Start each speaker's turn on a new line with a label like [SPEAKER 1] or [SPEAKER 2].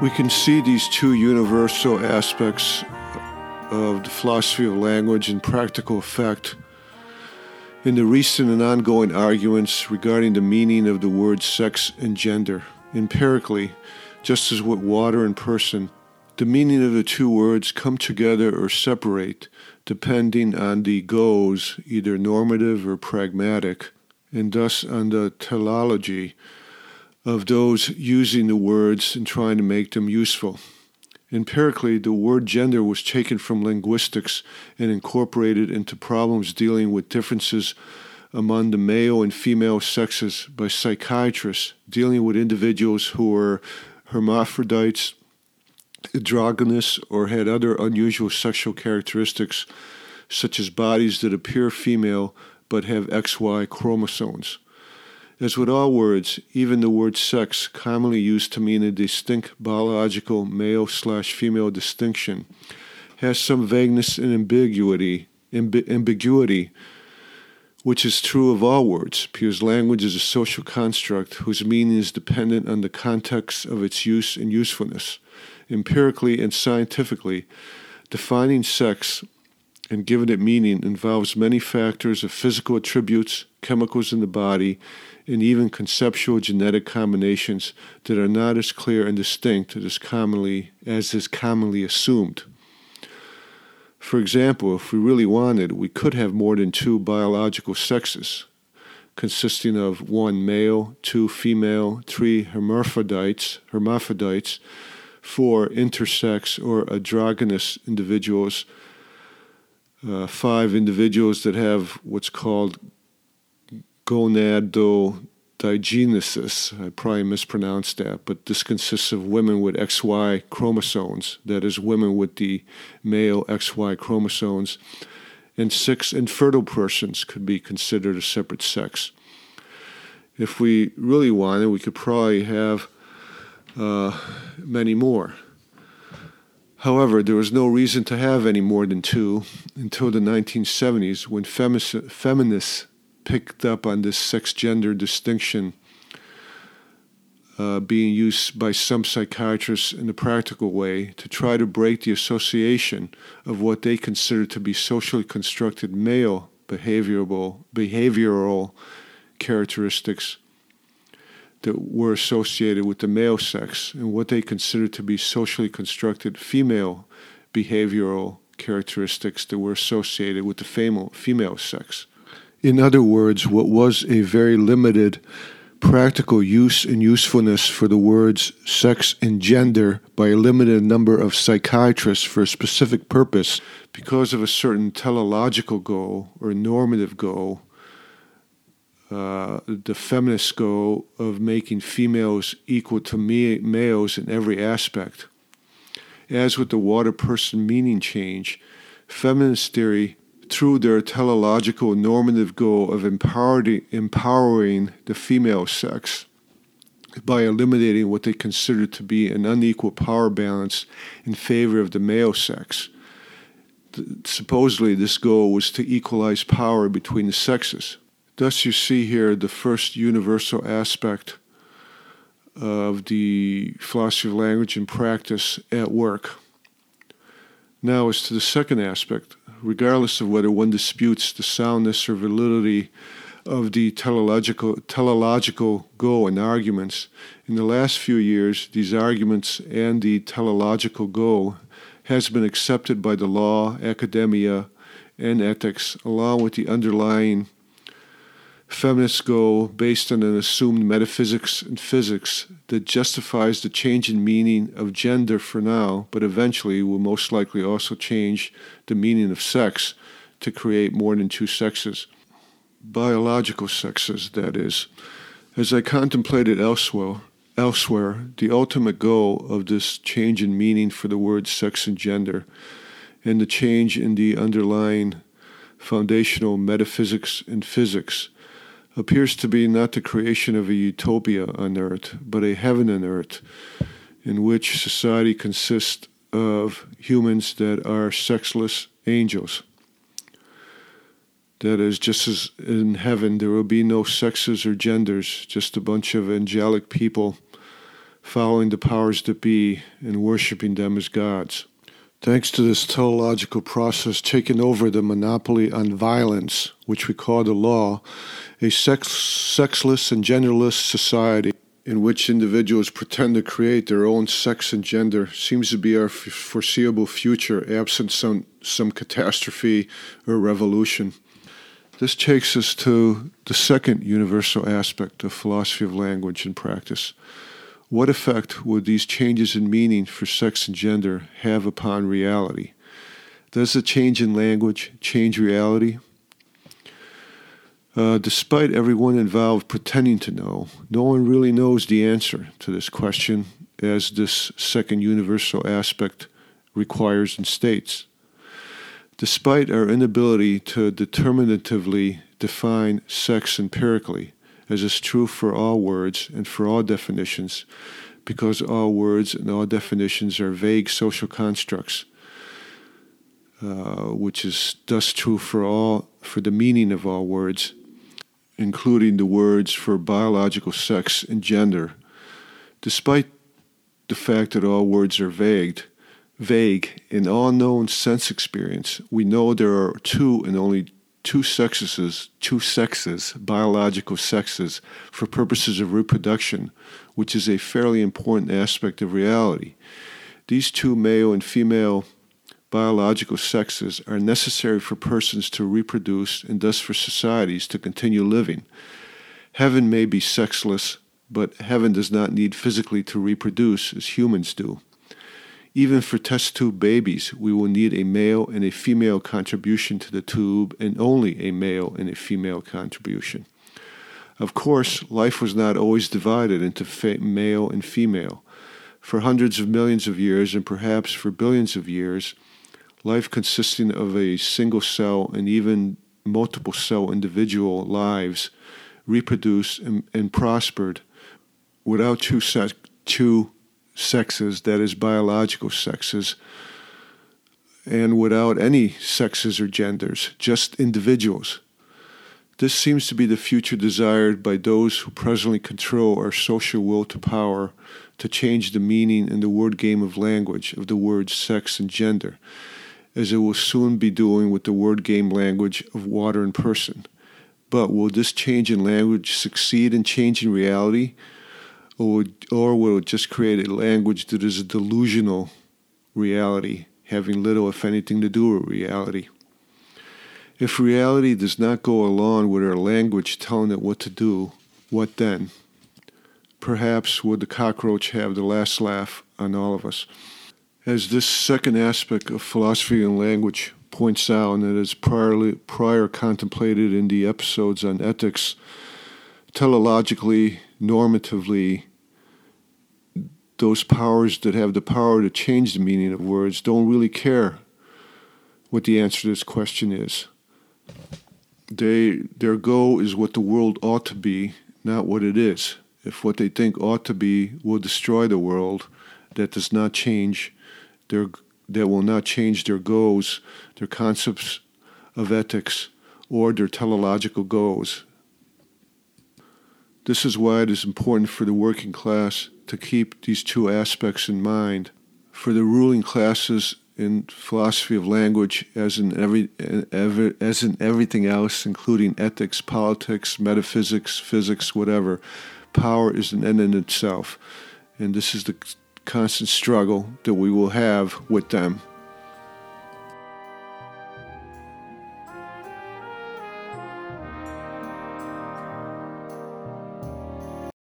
[SPEAKER 1] We can see these two universal aspects of the philosophy of language and practical effect in the recent and ongoing arguments regarding the meaning of the words sex and gender. Empirically, just as with water and person, the meaning of the two words come together or separate depending on the goes, either normative or pragmatic, and thus on the teleology of those using the words and trying to make them useful. Empirically, the word gender was taken from linguistics and incorporated into problems dealing with differences among the male and female sexes by psychiatrists dealing with individuals who were hermaphrodites, androgynous, or had other unusual sexual characteristics, such as bodies that appear female but have XY chromosomes. As with all words, even the word sex, commonly used to mean a distinct biological male slash female distinction, has some vagueness and ambiguity, amb- ambiguity, which is true of all words, because language is a social construct whose meaning is dependent on the context of its use and usefulness. Empirically and scientifically, defining sex and giving it meaning involves many factors of physical attributes, chemicals in the body, and even conceptual genetic combinations that are not as clear and distinct as commonly as is commonly assumed. For example, if we really wanted, we could have more than two biological sexes, consisting of one male, two female, three hermaphrodites, hermaphrodites, four intersex or androgynous individuals, uh, five individuals that have what's called gonadodigenesis. I probably mispronounced that, but this consists of women with XY chromosomes, that is, women with the male XY chromosomes, and six infertile persons could be considered a separate sex. If we really wanted, we could probably have uh, many more. However, there was no reason to have any more than two until the 1970s when feminists picked up on this sex gender distinction uh, being used by some psychiatrists in a practical way to try to break the association of what they consider to be socially constructed male behavioral, behavioral characteristics that were associated with the male sex and what they considered to be socially constructed female behavioral characteristics that were associated with the female, female sex. In other words, what was a very limited practical use and usefulness for the words sex and gender by a limited number of psychiatrists for a specific purpose because of a certain teleological goal or normative goal, uh, the feminist goal of making females equal to me- males in every aspect. As with the water person meaning change, feminist theory through their teleological normative goal of empowering, empowering the female sex by eliminating what they consider to be an unequal power balance in favor of the male sex. Supposedly, this goal was to equalize power between the sexes. Thus, you see here the first universal aspect of the philosophy of language and practice at work. Now, as to the second aspect, regardless of whether one disputes the soundness or validity of the teleological, teleological goal and arguments. In the last few years, these arguments and the teleological goal has been accepted by the law, academia, and ethics, along with the underlying feminist go based on an assumed metaphysics and physics that justifies the change in meaning of gender for now, but eventually will most likely also change the meaning of sex to create more than two sexes. Biological sexes, that is. As I contemplated elsewhere, elsewhere, the ultimate goal of this change in meaning for the words sex and gender, and the change in the underlying foundational metaphysics and physics appears to be not the creation of a utopia on earth, but a heaven on earth, in which society consists of humans that are sexless angels. That is, just as in heaven, there will be no sexes or genders, just a bunch of angelic people following the powers that be and worshiping them as gods. Thanks to this teleological process taking over the monopoly on violence, which we call the law, a sex, sexless and genderless society in which individuals pretend to create their own sex and gender seems to be our foreseeable future, absent some, some catastrophe or revolution. This takes us to the second universal aspect of philosophy of language and practice. What effect would these changes in meaning for sex and gender have upon reality? Does the change in language change reality? Uh, despite everyone involved pretending to know, no one really knows the answer to this question, as this second universal aspect requires and states. Despite our inability to determinatively define sex empirically, as is true for all words and for all definitions, because all words and all definitions are vague social constructs, uh, which is thus true for all for the meaning of all words including the words for biological sex and gender. Despite the fact that all words are vague, vague in all known sense experience, we know there are two and only two sexes, two sexes, biological sexes, for purposes of reproduction, which is a fairly important aspect of reality. These two male and female biological sexes are necessary for persons to reproduce and thus for societies to continue living. Heaven may be sexless, but heaven does not need physically to reproduce as humans do. Even for test tube babies, we will need a male and a female contribution to the tube and only a male and a female contribution. Of course, life was not always divided into male and female. For hundreds of millions of years, and perhaps for billions of years, life consisting of a single cell and even multiple cell individual lives reproduced and, and prospered without two, two sexes, that is, biological sexes, and without any sexes or genders, just individuals. This seems to be the future desired by those who presently control our social will to power to change the meaning in the word game of language of the words sex and gender as it will soon be doing with the word game language of water and person. But will this change in language succeed in changing reality? Or, it just create a language that is a delusional reality, having little, if anything, to do with reality? If reality does not go along with our language telling it what to do, what then? Perhaps would the cockroach have the last laugh on all of us? as this second aspect of philosophy and language points out, and it is prior, prior contemplated in the episodes on ethics, teleologically, normatively, those powers that have the power to change the meaning of words don't really care what the answer to this question is. They, their goal is what the world ought to be, not what it is. If what they think ought to be will destroy the world, that does not change their, that will not change their goals, their concepts of ethics, or their teleological goals. This is why it is important for the working class to keep these two aspects in mind. For the ruling classes in philosophy of language, as in every, as in everything else, including ethics, politics, metaphysics, physics, whatever, power is an end in itself, and this is the constant struggle that we will have with them